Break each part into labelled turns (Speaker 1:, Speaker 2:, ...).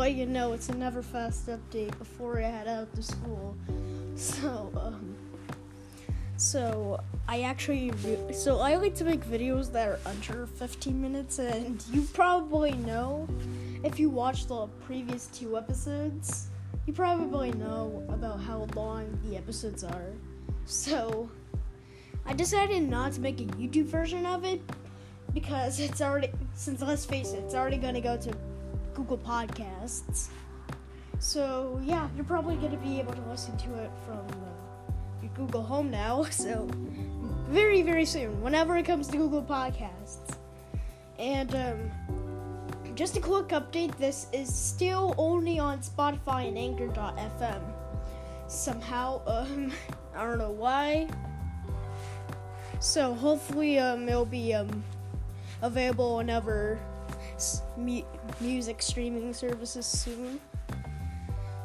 Speaker 1: let you know it's a Neverfest update before I head out to school. So, um, so I actually, re- so I like to make videos that are under 15 minutes, and you probably know if you watched the previous two episodes, you probably know about how long the episodes are. So, I decided not to make a YouTube version of it because it's already, since let's face it, it's already gonna go to Google Podcasts. So yeah, you're probably gonna be able to listen to it from uh, your Google Home now. So very very soon, whenever it comes to Google Podcasts. And um, just a quick update: this is still only on Spotify and Anchor.fm. Somehow, um, I don't know why. So hopefully, um, it'll be um available whenever mu- music streaming services soon.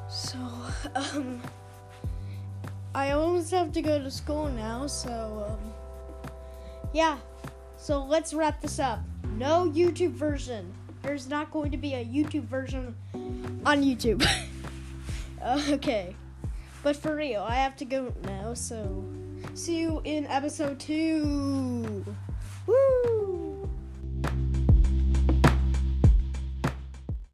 Speaker 1: So, um, I almost have to go to school now, so, um, yeah. So let's wrap this up. No YouTube version. There's not going to be a YouTube version on YouTube. okay. But for real, I have to go now, so see you in episode two.